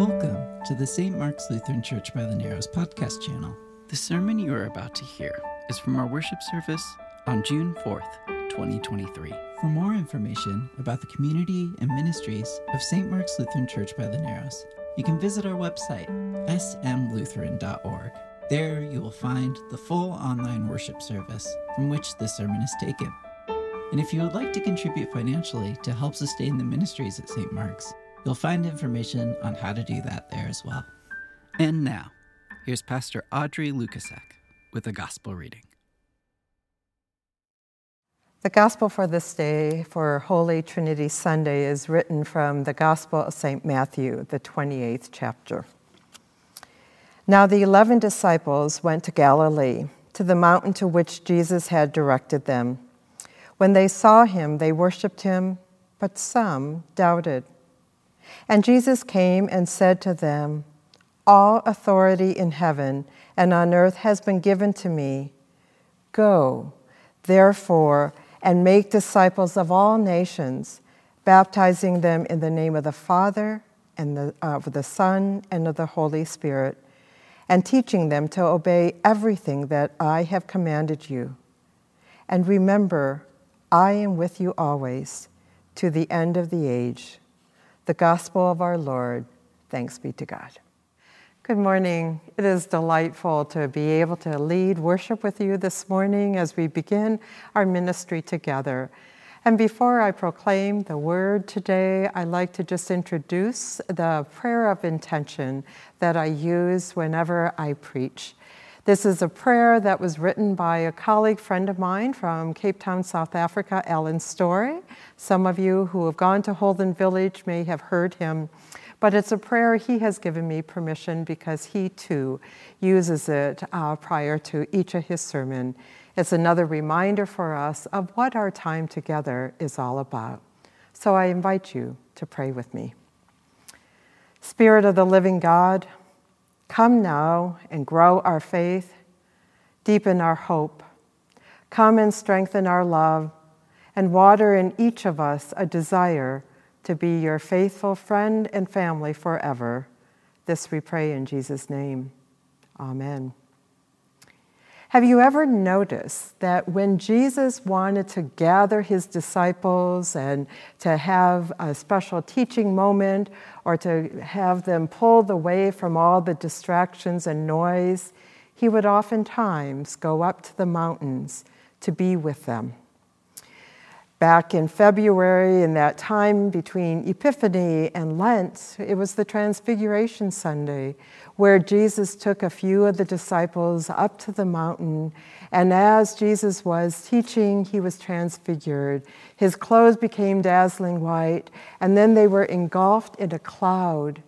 Welcome to the St. Mark's Lutheran Church by the Narrows podcast channel. The sermon you are about to hear is from our worship service on June 4th, 2023. For more information about the community and ministries of St. Mark's Lutheran Church by the Narrows, you can visit our website, smlutheran.org. There you will find the full online worship service from which this sermon is taken. And if you would like to contribute financially to help sustain the ministries at St. Mark's, you'll find information on how to do that there as well. And now, here's Pastor Audrey Lukasak with a gospel reading. The gospel for this day, for Holy Trinity Sunday, is written from the Gospel of St. Matthew, the 28th chapter. Now the eleven disciples went to Galilee, to the mountain to which Jesus had directed them. When they saw him, they worshiped him, but some doubted. And Jesus came and said to them, All authority in heaven and on earth has been given to me. Go, therefore, and make disciples of all nations, baptizing them in the name of the Father, and the, uh, of the Son, and of the Holy Spirit, and teaching them to obey everything that I have commanded you. And remember, I am with you always to the end of the age. The gospel of our Lord. Thanks be to God. Good morning. It is delightful to be able to lead worship with you this morning as we begin our ministry together. And before I proclaim the word today, I'd like to just introduce the prayer of intention that I use whenever I preach. This is a prayer that was written by a colleague friend of mine from Cape Town, South Africa, Alan Storey. Some of you who have gone to Holden Village may have heard him. But it's a prayer he has given me permission because he too uses it uh, prior to each of his sermon. It's another reminder for us of what our time together is all about. So I invite you to pray with me. Spirit of the living God, Come now and grow our faith, deepen our hope. Come and strengthen our love, and water in each of us a desire to be your faithful friend and family forever. This we pray in Jesus' name. Amen. Have you ever noticed that when Jesus wanted to gather his disciples and to have a special teaching moment or to have them pulled away from all the distractions and noise, he would oftentimes go up to the mountains to be with them? Back in February, in that time between Epiphany and Lent, it was the Transfiguration Sunday, where Jesus took a few of the disciples up to the mountain. And as Jesus was teaching, he was transfigured. His clothes became dazzling white, and then they were engulfed in a cloud.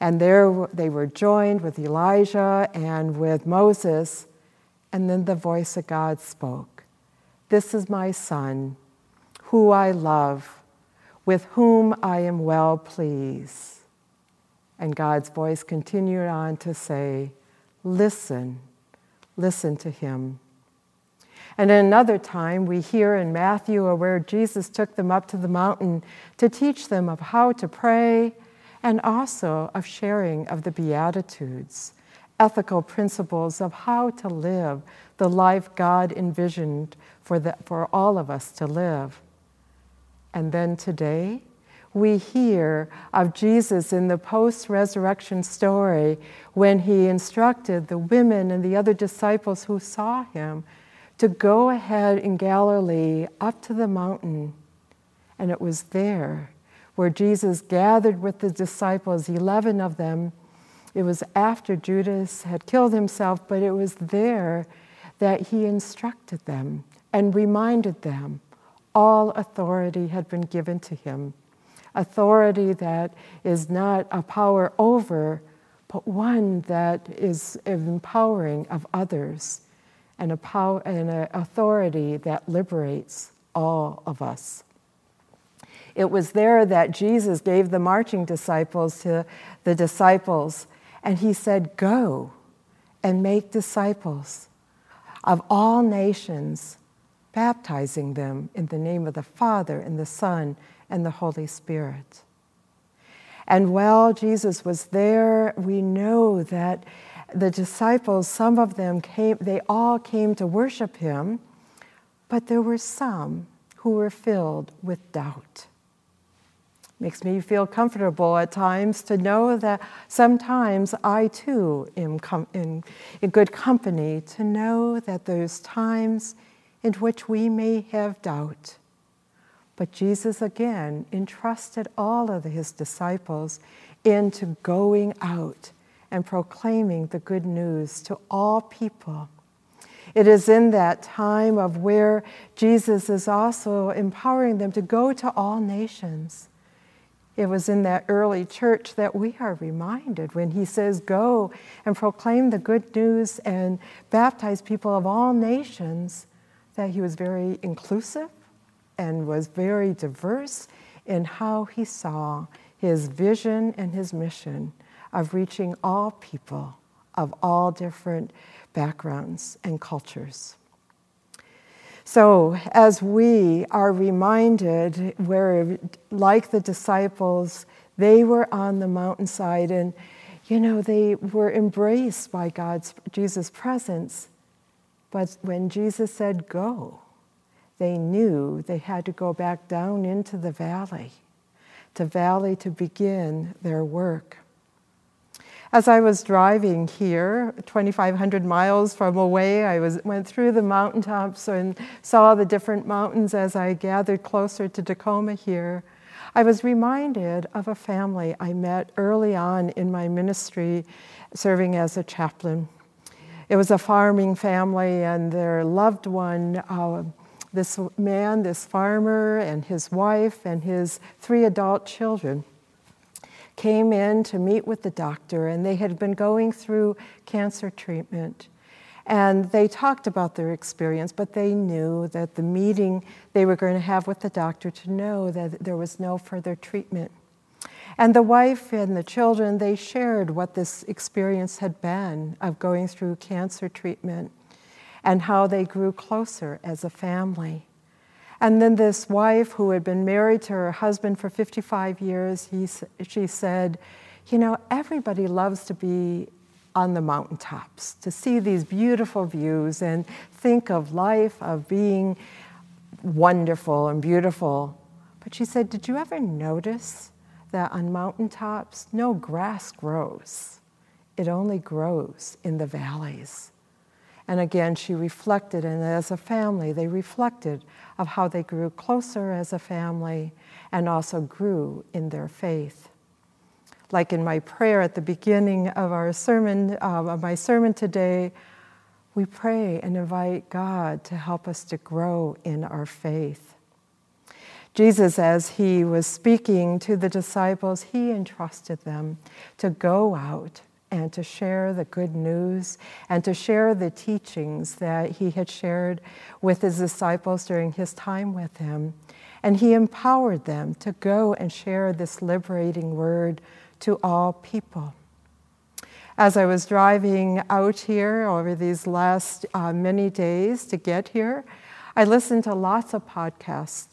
And there they were joined with Elijah and with Moses. And then the voice of God spoke This is my son who I love, with whom I am well pleased. And God's voice continued on to say, Listen, listen to him. And at another time, we hear in Matthew where Jesus took them up to the mountain to teach them of how to pray and also of sharing of the Beatitudes, ethical principles of how to live the life God envisioned for, the, for all of us to live. And then today, we hear of Jesus in the post resurrection story when he instructed the women and the other disciples who saw him to go ahead in Galilee up to the mountain. And it was there where Jesus gathered with the disciples, 11 of them. It was after Judas had killed himself, but it was there that he instructed them and reminded them all authority had been given to him. Authority that is not a power over, but one that is empowering of others, and a power and an authority that liberates all of us. It was there that Jesus gave the marching disciples to the disciples, and he said, Go and make disciples of all nations baptizing them in the name of the Father and the Son and the Holy Spirit. And while Jesus was there, we know that the disciples, some of them came, they all came to worship him, but there were some who were filled with doubt. Makes me feel comfortable at times to know that sometimes I too am com- in, in good company, to know that those times in which we may have doubt. But Jesus again entrusted all of his disciples into going out and proclaiming the good news to all people. It is in that time of where Jesus is also empowering them to go to all nations. It was in that early church that we are reminded when he says, Go and proclaim the good news and baptize people of all nations, that he was very inclusive and was very diverse in how he saw his vision and his mission of reaching all people of all different backgrounds and cultures. So, as we are reminded, where like the disciples, they were on the mountainside and, you know, they were embraced by God's, Jesus' presence. But when Jesus said, Go, they knew they had to go back down into the valley, to valley to begin their work. As I was driving here, 2,500 miles from away, I was, went through the mountaintops and saw the different mountains as I gathered closer to Tacoma here. I was reminded of a family I met early on in my ministry serving as a chaplain. It was a farming family, and their loved one, uh, this man, this farmer, and his wife, and his three adult children came in to meet with the doctor, and they had been going through cancer treatment. And they talked about their experience, but they knew that the meeting they were going to have with the doctor to know that there was no further treatment. And the wife and the children, they shared what this experience had been of going through cancer treatment and how they grew closer as a family. And then this wife who had been married to her husband for 55 years, he, she said, You know, everybody loves to be on the mountaintops, to see these beautiful views and think of life, of being wonderful and beautiful. But she said, Did you ever notice that on mountaintops, no grass grows? It only grows in the valleys. And again, she reflected, and as a family, they reflected of how they grew closer as a family and also grew in their faith. Like in my prayer at the beginning of our sermon, uh, of my sermon today, we pray and invite God to help us to grow in our faith. Jesus, as he was speaking to the disciples, he entrusted them to go out and to share the good news and to share the teachings that he had shared with his disciples during his time with him. And he empowered them to go and share this liberating word to all people. As I was driving out here over these last uh, many days to get here, I listened to lots of podcasts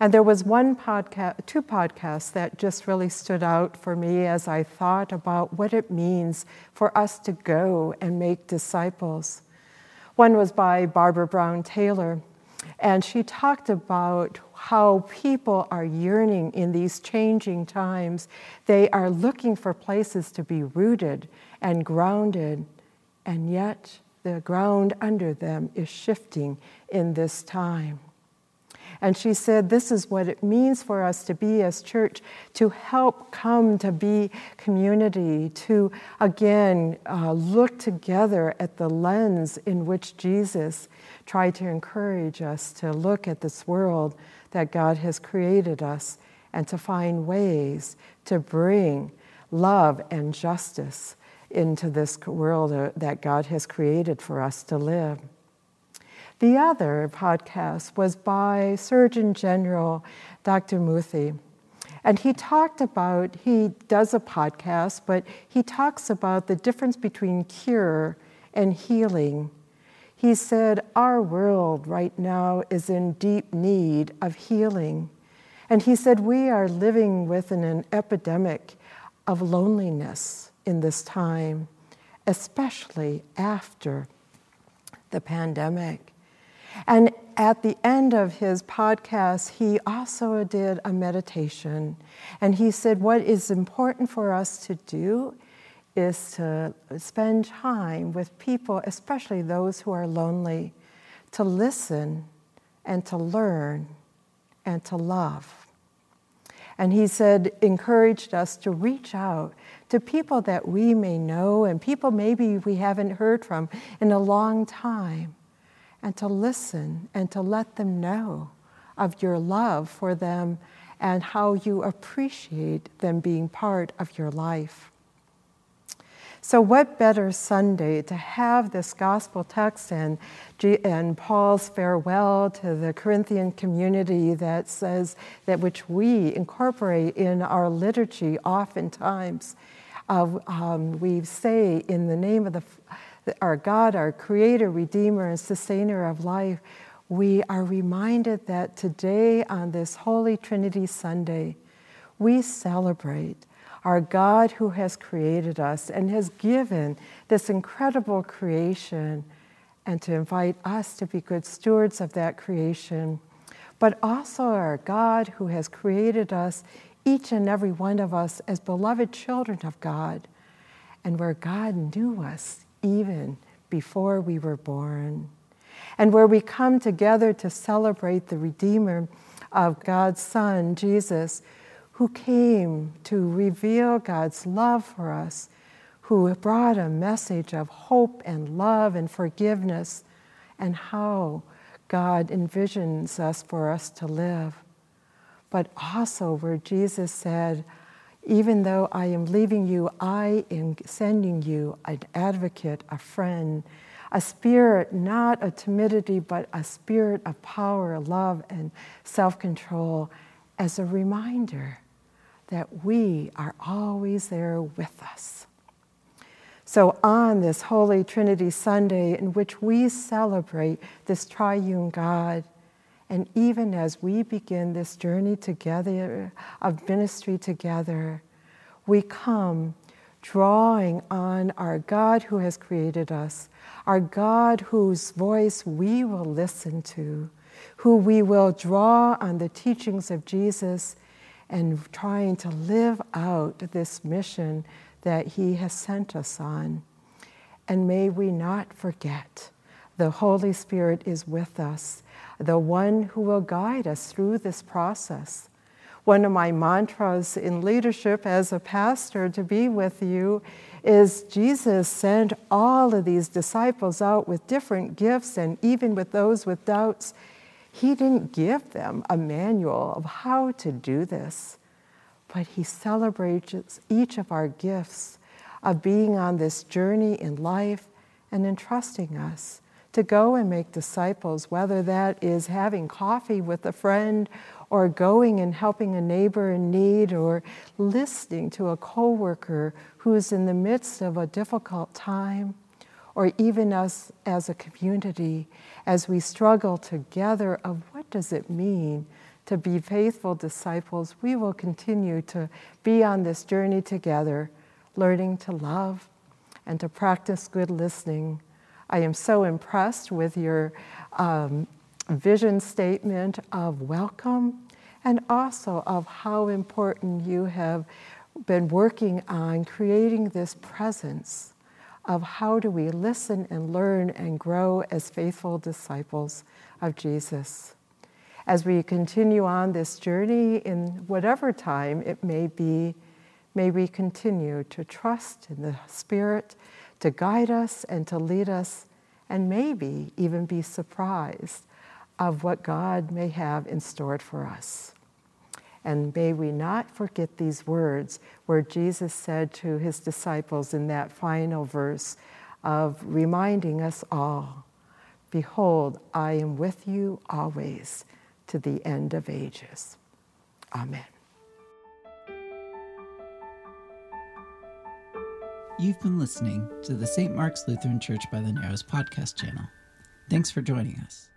and there was one podcast, two podcasts that just really stood out for me as I thought about what it means for us to go and make disciples. One was by Barbara Brown Taylor, and she talked about how people are yearning in these changing times. They are looking for places to be rooted and grounded, and yet the ground under them is shifting in this time. And she said, This is what it means for us to be as church, to help come to be community, to again uh, look together at the lens in which Jesus tried to encourage us to look at this world that God has created us and to find ways to bring love and justice into this world uh, that God has created for us to live. The other podcast was by Surgeon General Dr. Murthy. And he talked about, he does a podcast, but he talks about the difference between cure and healing. He said, Our world right now is in deep need of healing. And he said, We are living with an, an epidemic of loneliness in this time, especially after the pandemic. And at the end of his podcast, he also did a meditation. And he said, What is important for us to do is to spend time with people, especially those who are lonely, to listen and to learn and to love. And he said, encouraged us to reach out to people that we may know and people maybe we haven't heard from in a long time, and to listen and to let them know of your love for them and how you appreciate them being part of your life. So, what better Sunday to have this gospel text and, and Paul's farewell to the Corinthian community that says that which we incorporate in our liturgy oftentimes. Uh, um, we say in the name of the, our God, our Creator, Redeemer, and Sustainer of life, we are reminded that today on this Holy Trinity Sunday, we celebrate our God who has created us and has given this incredible creation, and to invite us to be good stewards of that creation, but also our God who has created us, each and every one of us, as beloved children of God, and where God knew us even before we were born, and where we come together to celebrate the Redeemer of God's Son, Jesus who came to reveal God's love for us, who brought a message of hope and love and forgiveness, and how God envisions us for us to live. But also, where Jesus said, Even though I am leaving you, I am sending you an advocate, a friend, a spirit, not a timidity, but a spirit of power, love, and self control, as a reminder that we are always there with us. So, on this Holy Trinity Sunday, in which we celebrate this triune God, and even as we begin this journey together of ministry together, we come drawing on our God who has created us, our God whose voice we will listen to, who we will draw on the teachings of Jesus and trying to live out this mission that He has sent us on. And may we not forget the Holy Spirit is with us, the one who will guide us through this process. One of my mantras in leadership as a pastor to be with you is Jesus sent all of these disciples out with different gifts and even with those with doubts. He didn't give them a manual of how to do this, but He celebrates each of our gifts of being on this journey in life and entrusting us to go and make disciples, whether that is having coffee with a friend or going and helping a neighbor in need or listening to a coworker who's in the midst of a difficult time or even us as a community as we struggle together of what does it mean to be faithful disciples, we will continue to be on this journey together, learning to love and to practice good listening. I am so impressed with your um, vision statement of welcome and also of how important you have been working on creating this presence of how do we listen and learn and grow as faithful disciples of Jesus. As we continue on this journey in whatever time it may be, may we continue to trust in the Spirit to guide us and to lead us, and maybe even be surprised of what God may have in store for us. And may we not forget these words where Jesus said to his disciples in that final verse of reminding us all Behold, I am with you always to the end of ages. Amen. You've been listening to the St. Mark's Lutheran Church by the Narrows podcast channel. Thanks for joining us.